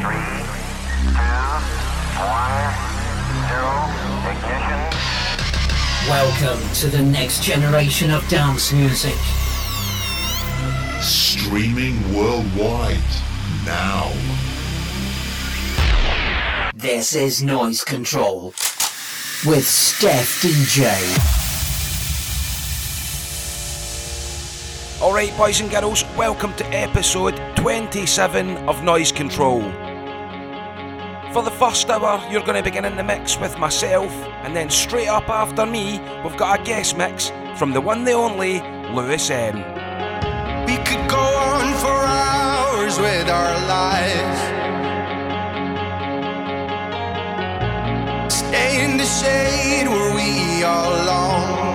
three, two, one, zero, ignition. Welcome to the next generation of dance music. Streaming worldwide now. This is Noise Control with Steph DJ. Alright, boys and girls, welcome to episode 27 of Noise Control. For the first hour, you're going to begin in the mix with myself, and then straight up after me, we've got a guest mix from the one, the only Lewis M. We could go on for hours with our lives. Stay in the shade where we all long.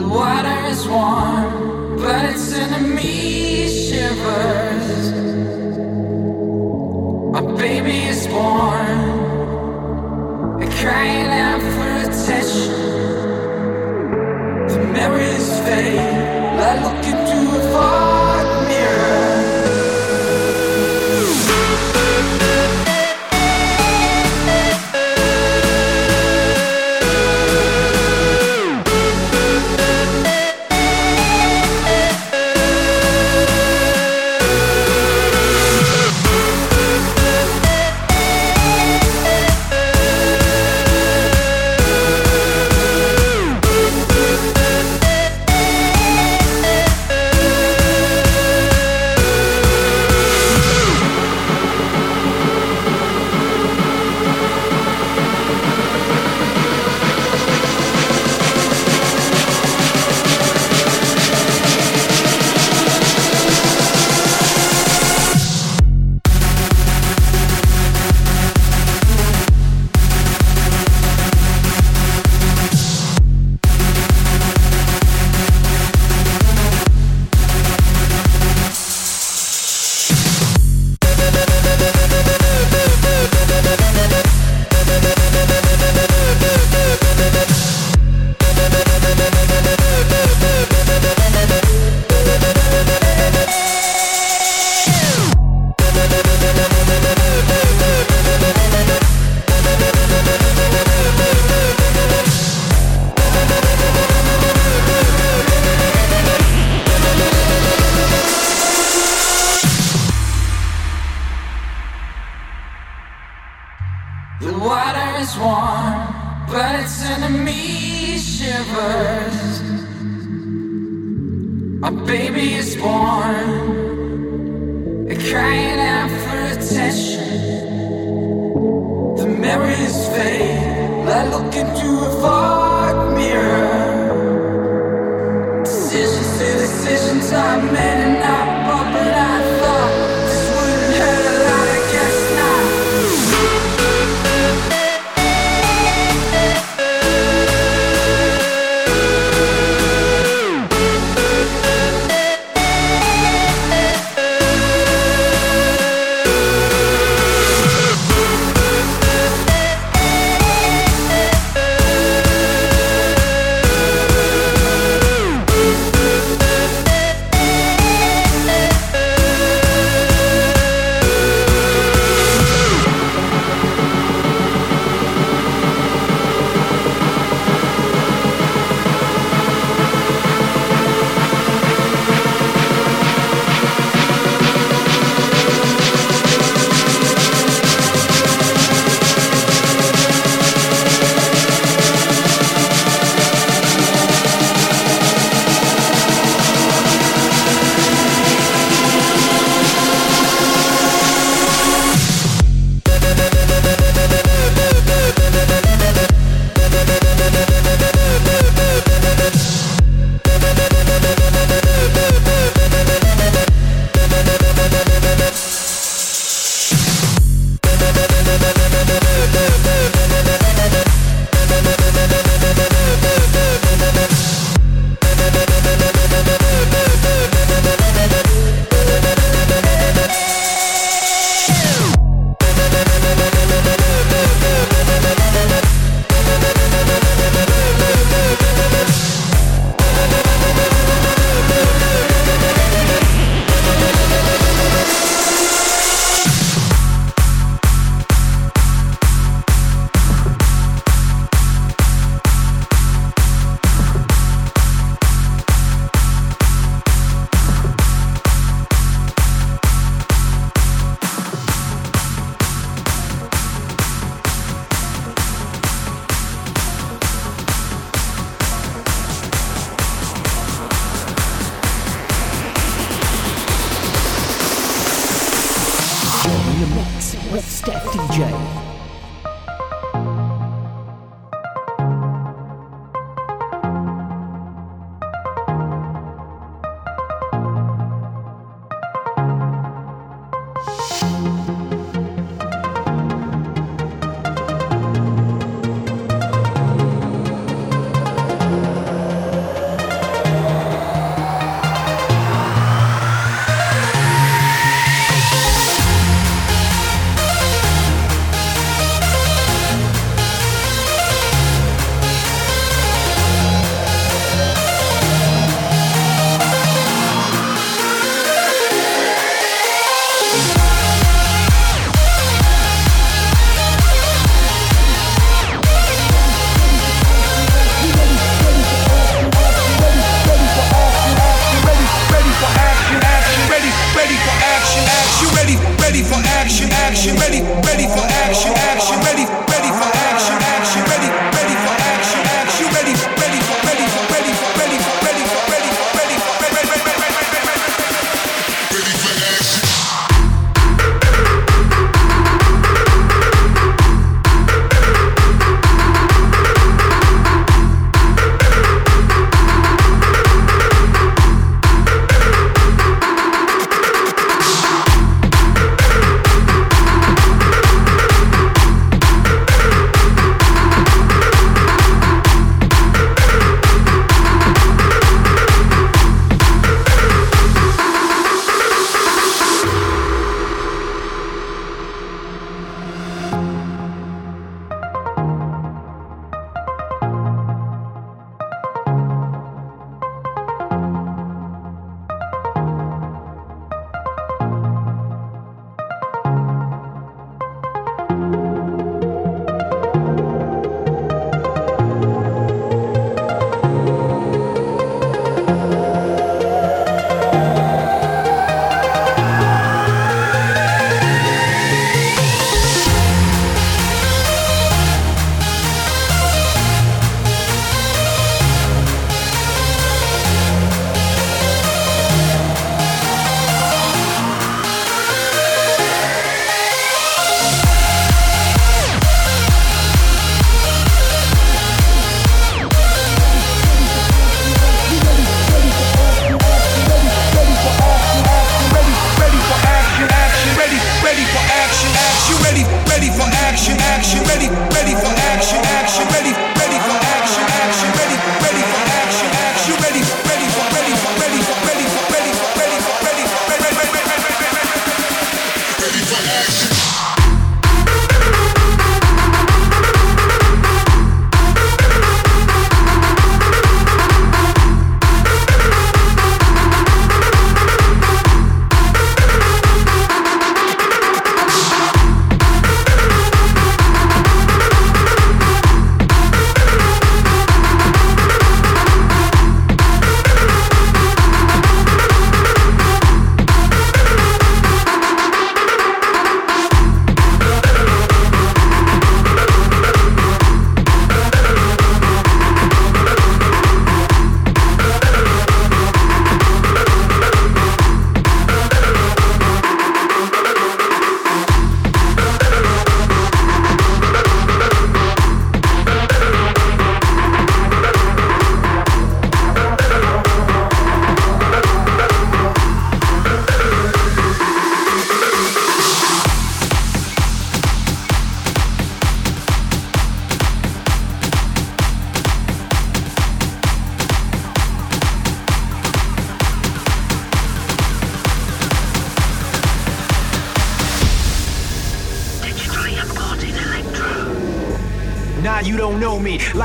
The water is warm, but its enemy shivers.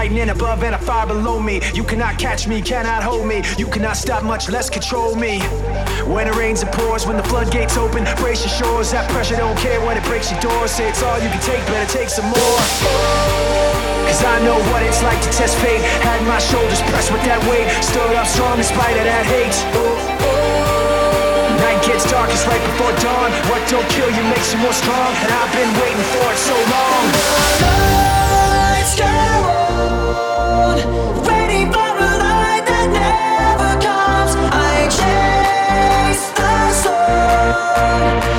lightning above and a fire below me. You cannot catch me, cannot hold me. You cannot stop, much less control me. When it rains, and pours. When the floodgates open, brace your shores. That pressure don't care when it breaks your door. Say it's all you can take, better take some more. Cause I know what it's like to test fate. Had my shoulders pressed with that weight. Stood up strong in spite of that hate. Night gets darkest right before dawn. What don't kill you makes you more strong. And I've been waiting for it so long. Lights down. Thank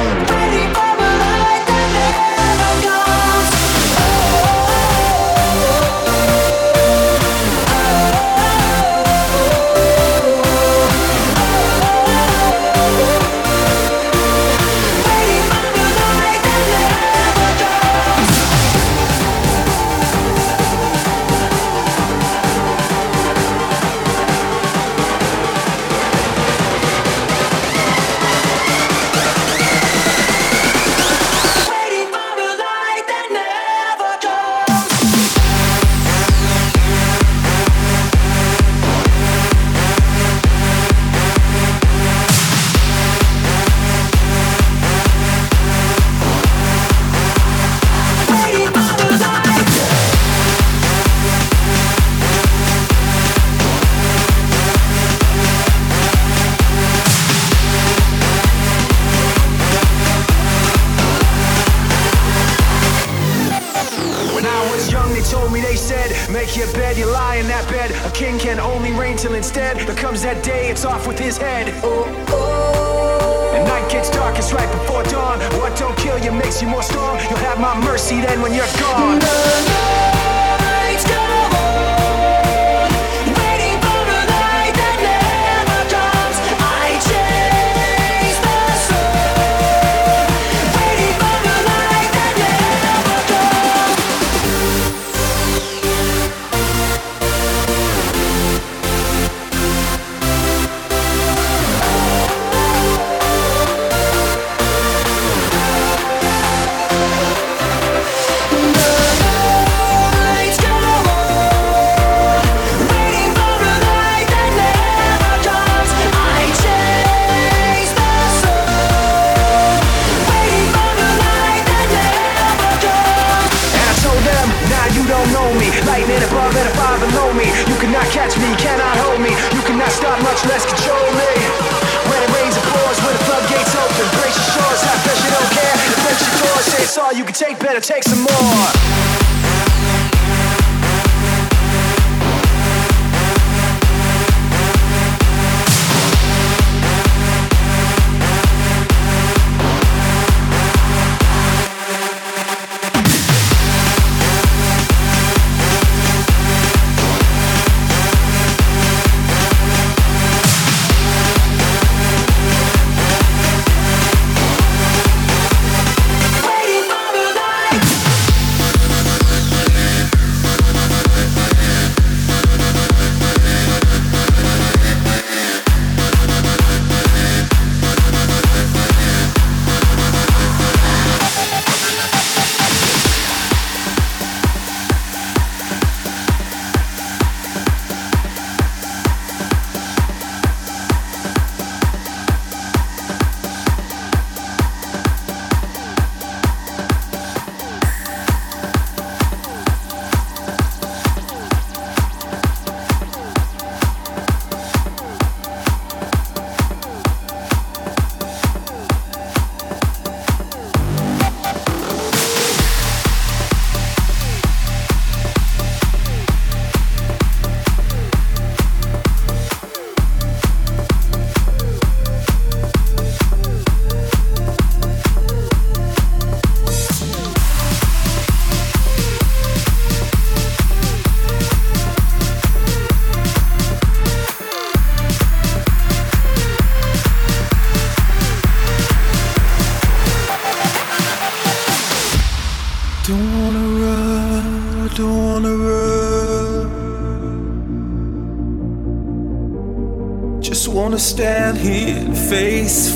you.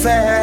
fé.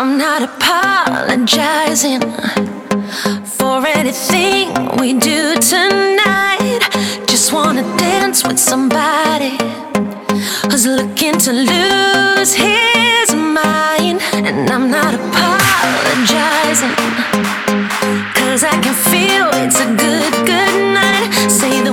I'm not apologizing for anything we do tonight. Just wanna dance with somebody who's looking to lose his mind. And I'm not apologizing, cause I can feel it's a good, good night. Say the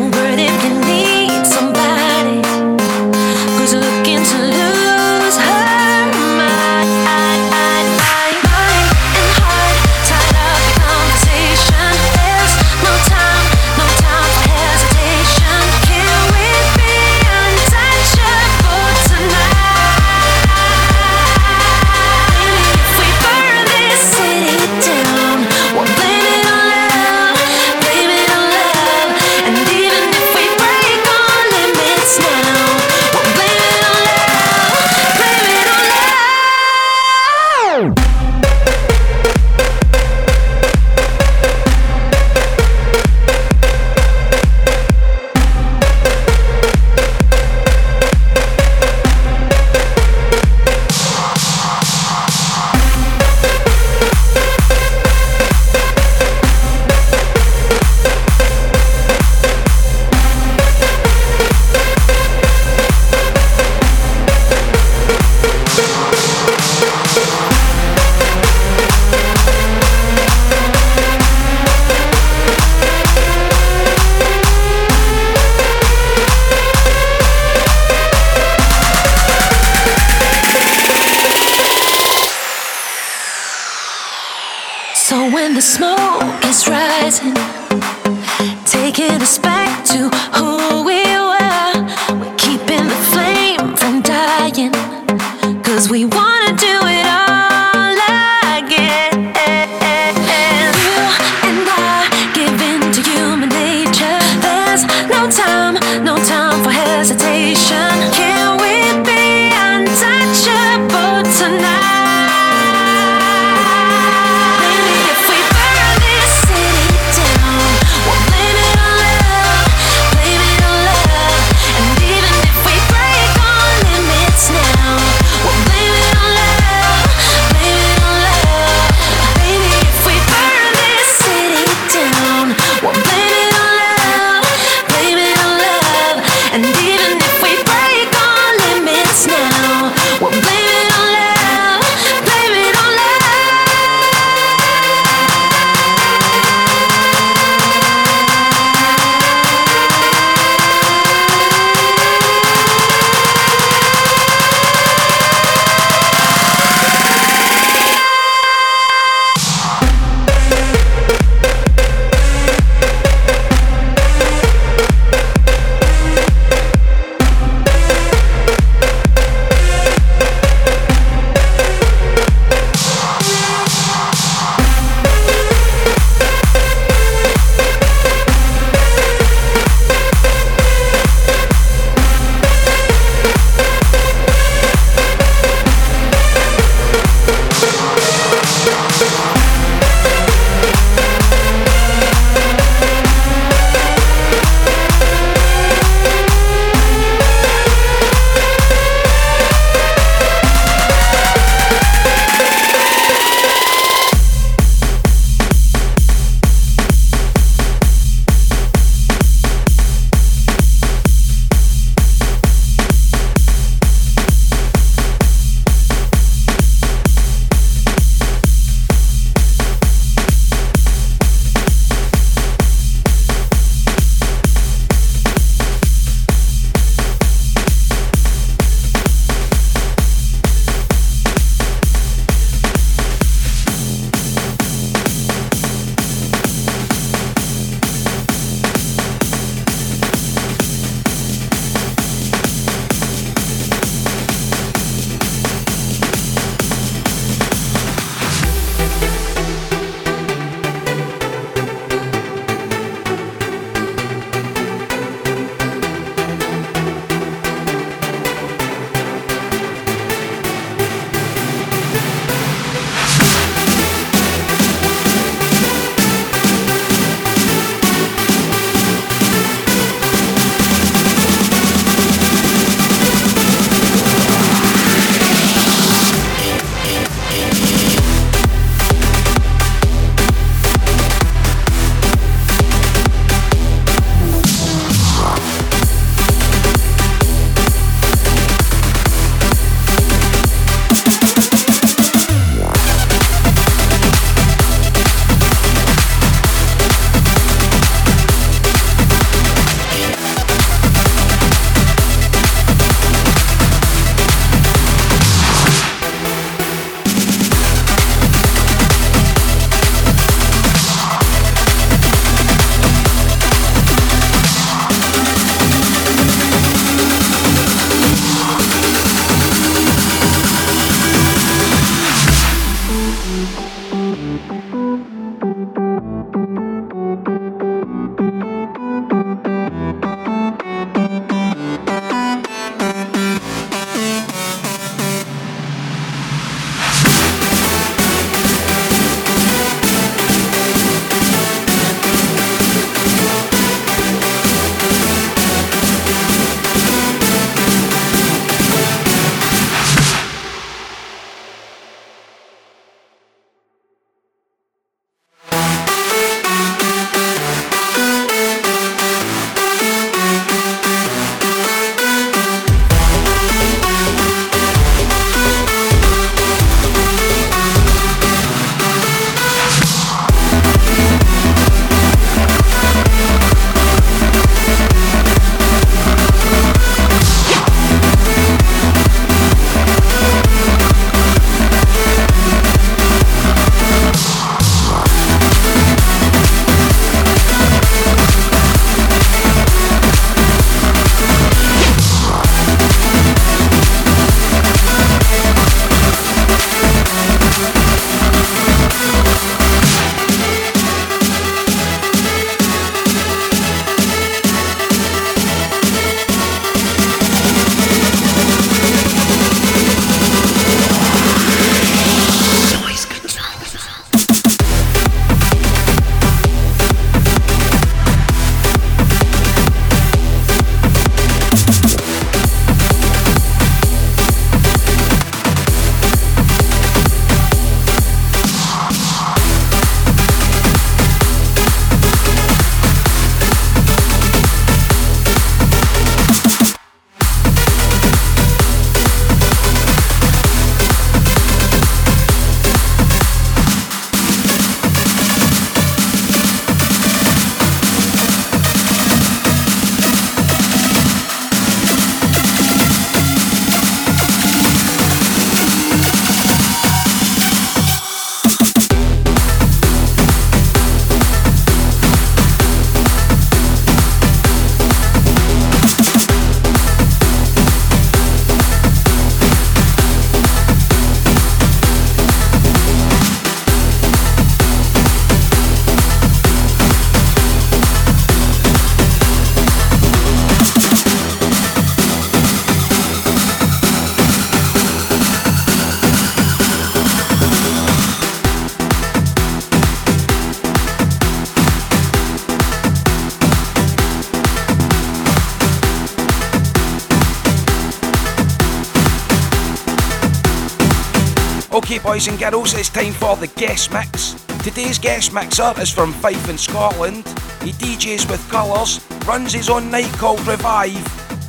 boys and girls, it's time for the guest mix. Today's guest mixer is from Fife in Scotland. He DJs with colours, runs his own night called Revive,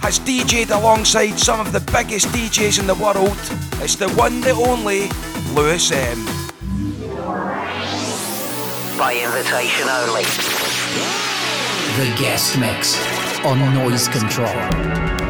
has DJed alongside some of the biggest DJs in the world. It's the one, the only, Lewis M. By invitation only. The guest mix on noise control.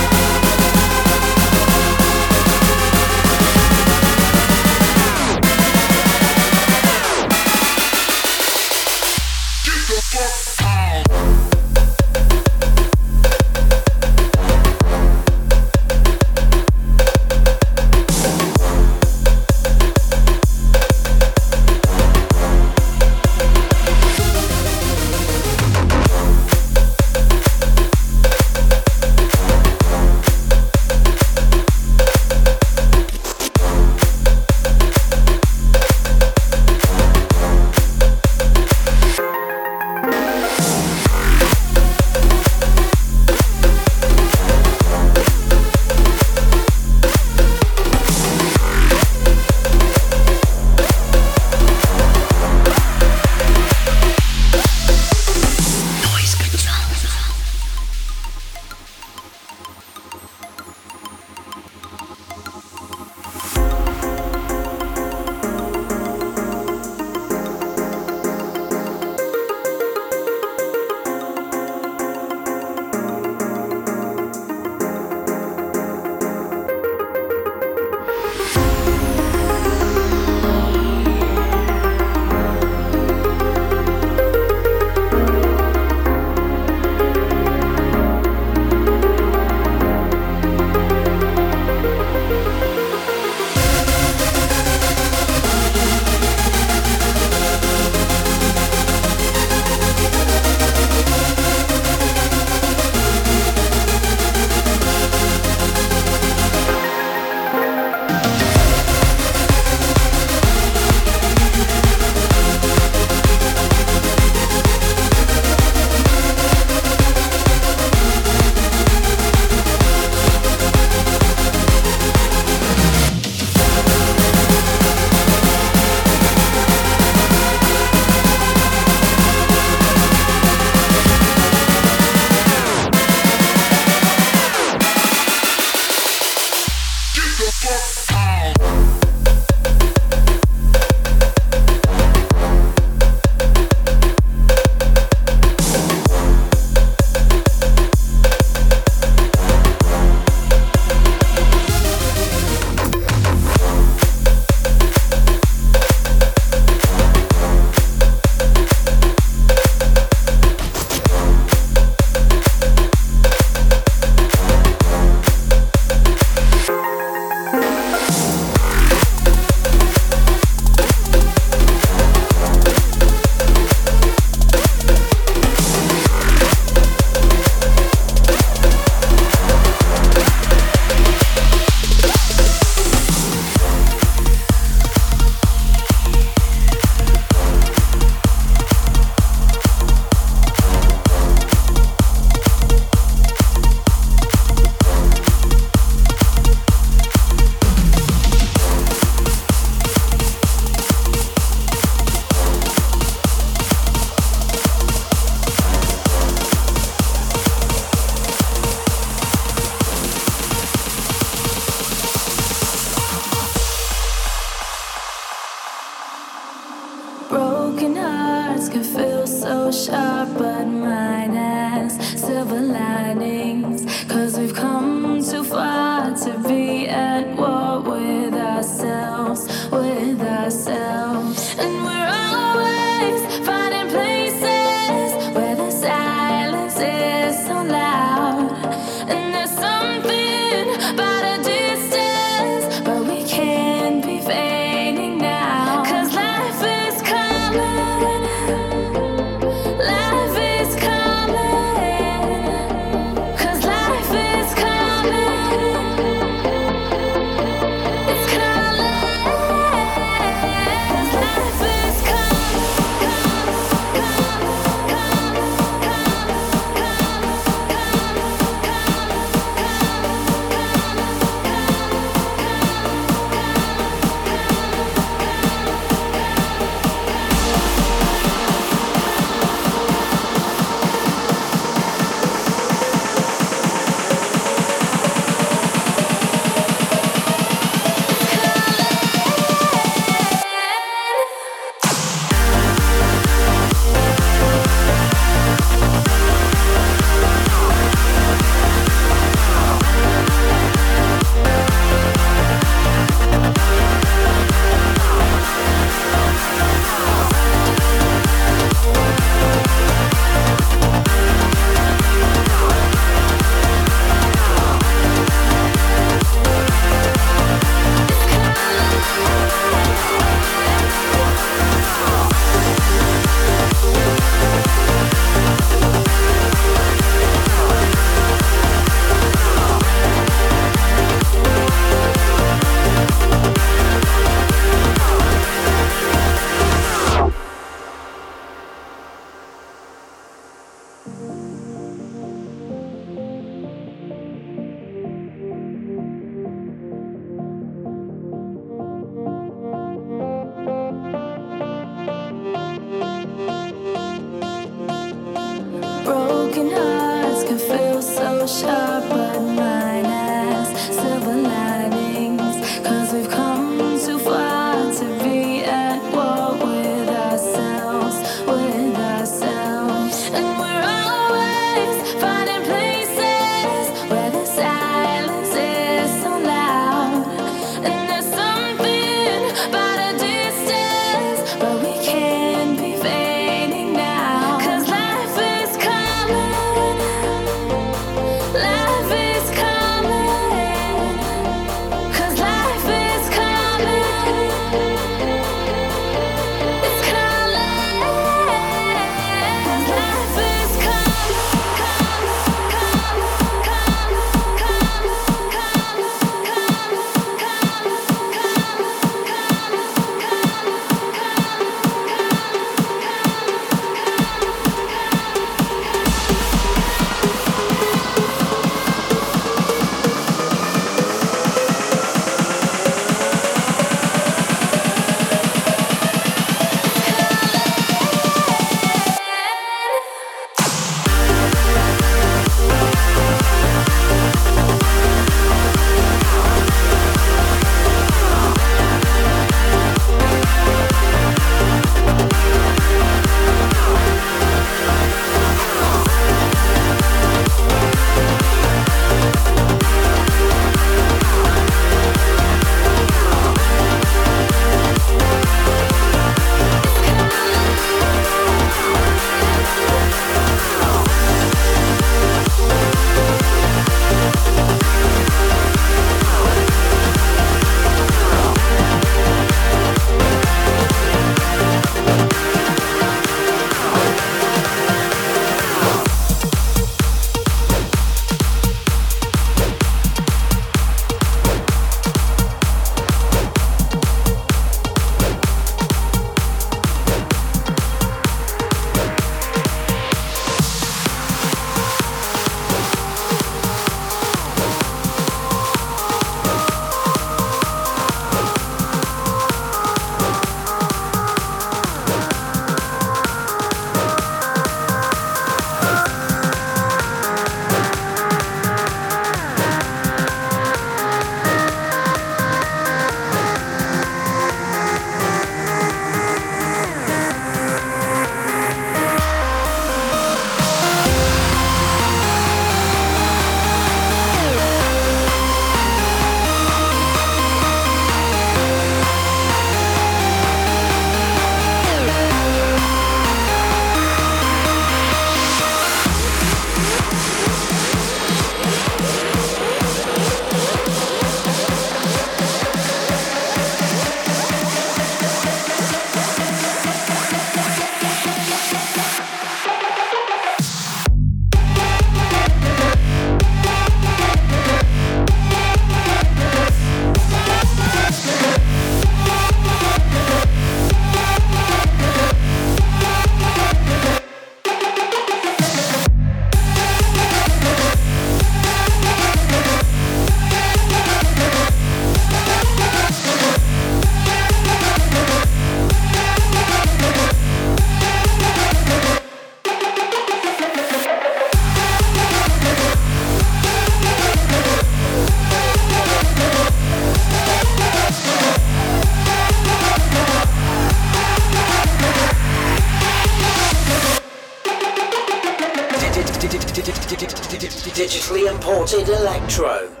Digitally imported electro.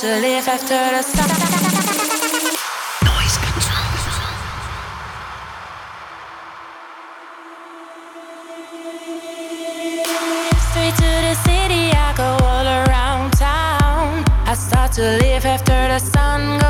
to live after the sun. Straight to the city, I go all around town. I start to live after the sun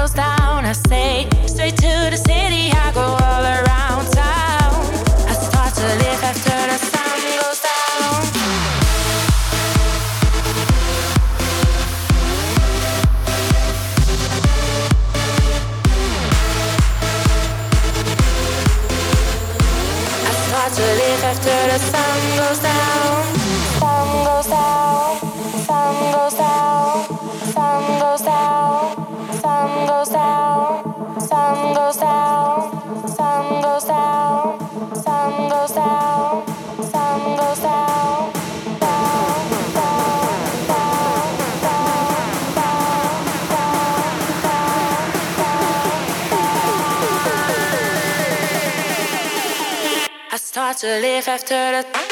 to live after the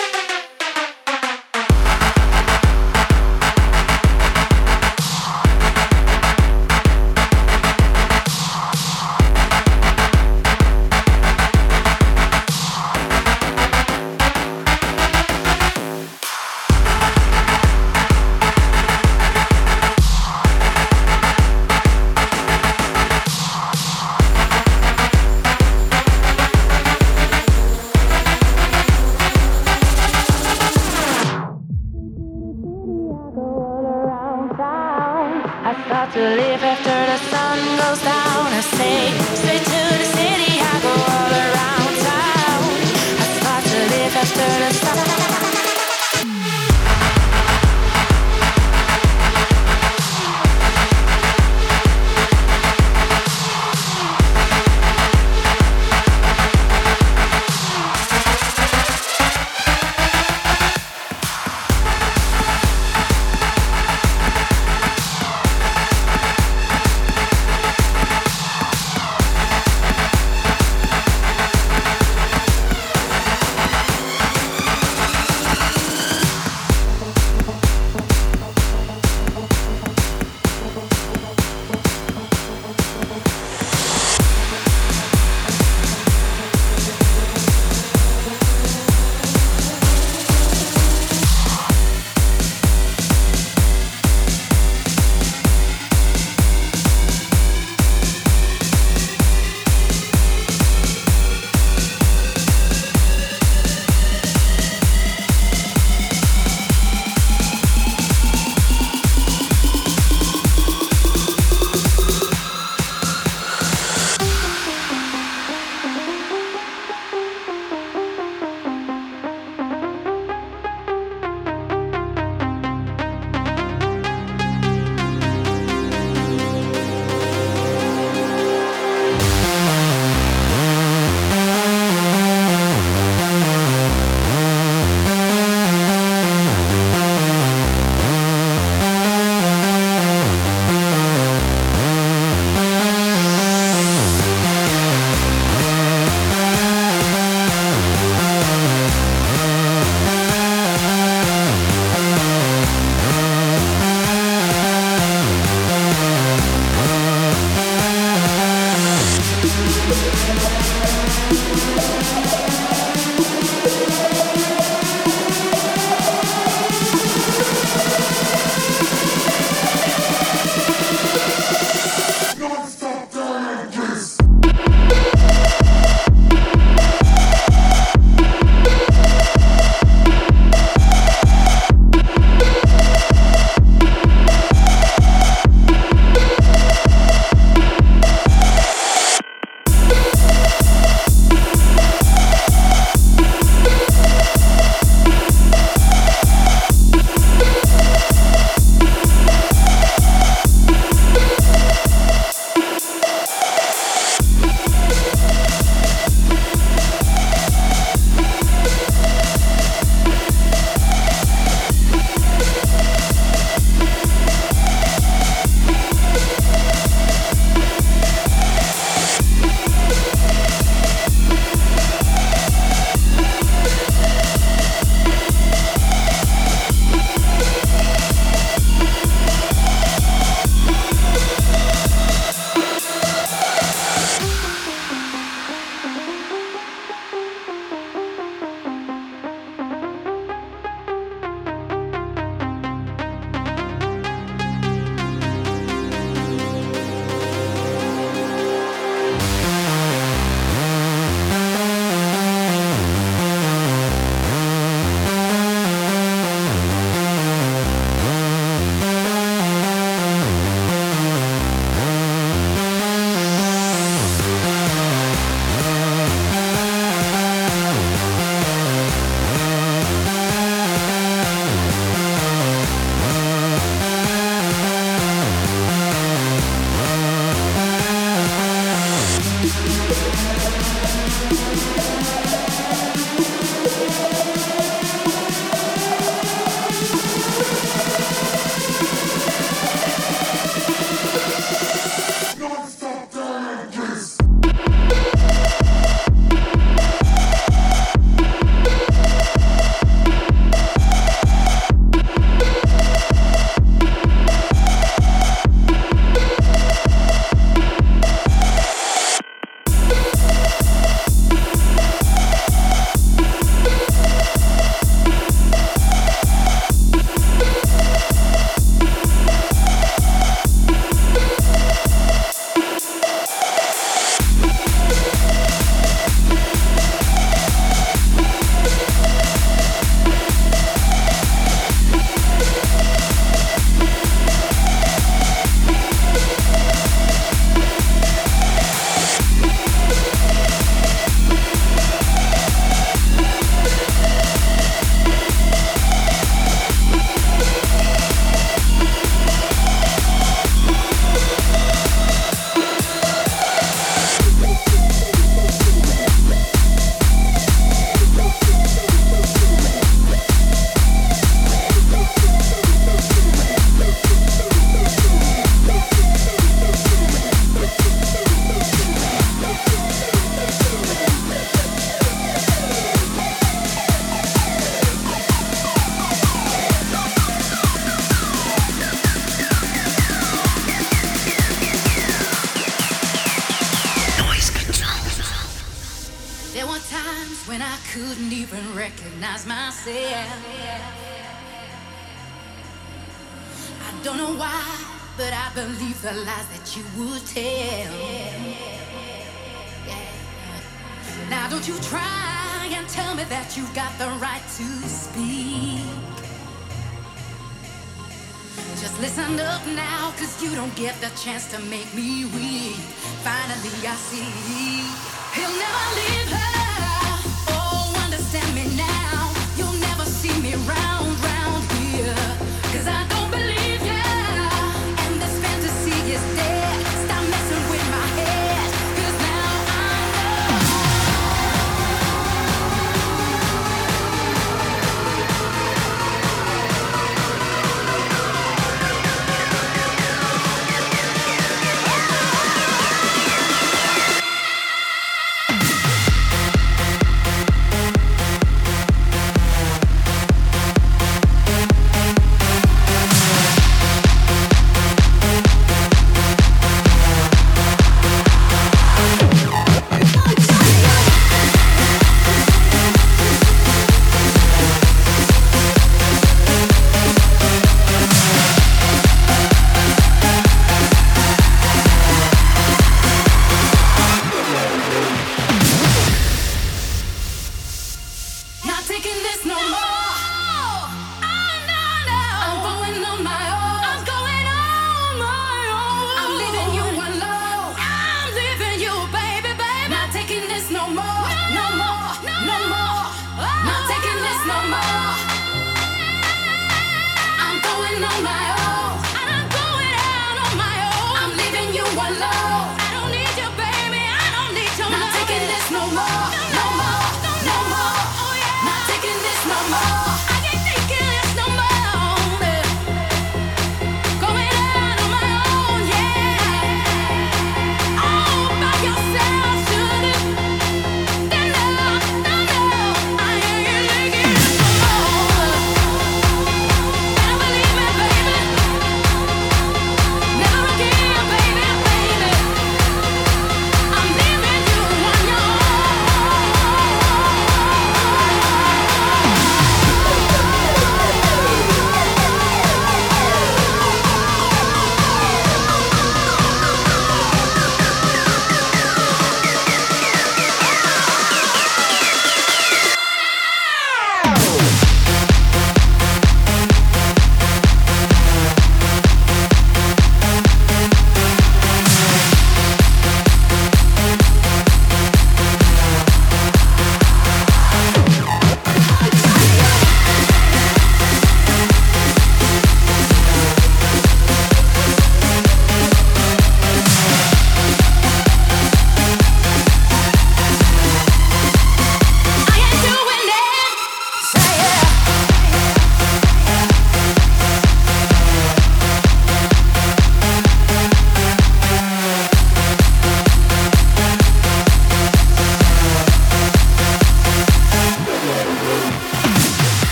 couldn't even recognize myself. I don't know why, but I believe the lies that you would tell. Now don't you try and tell me that you've got the right to speak. Just listen up now, cause you don't get the chance to make me weak. Finally, I see he'll never leave her. around.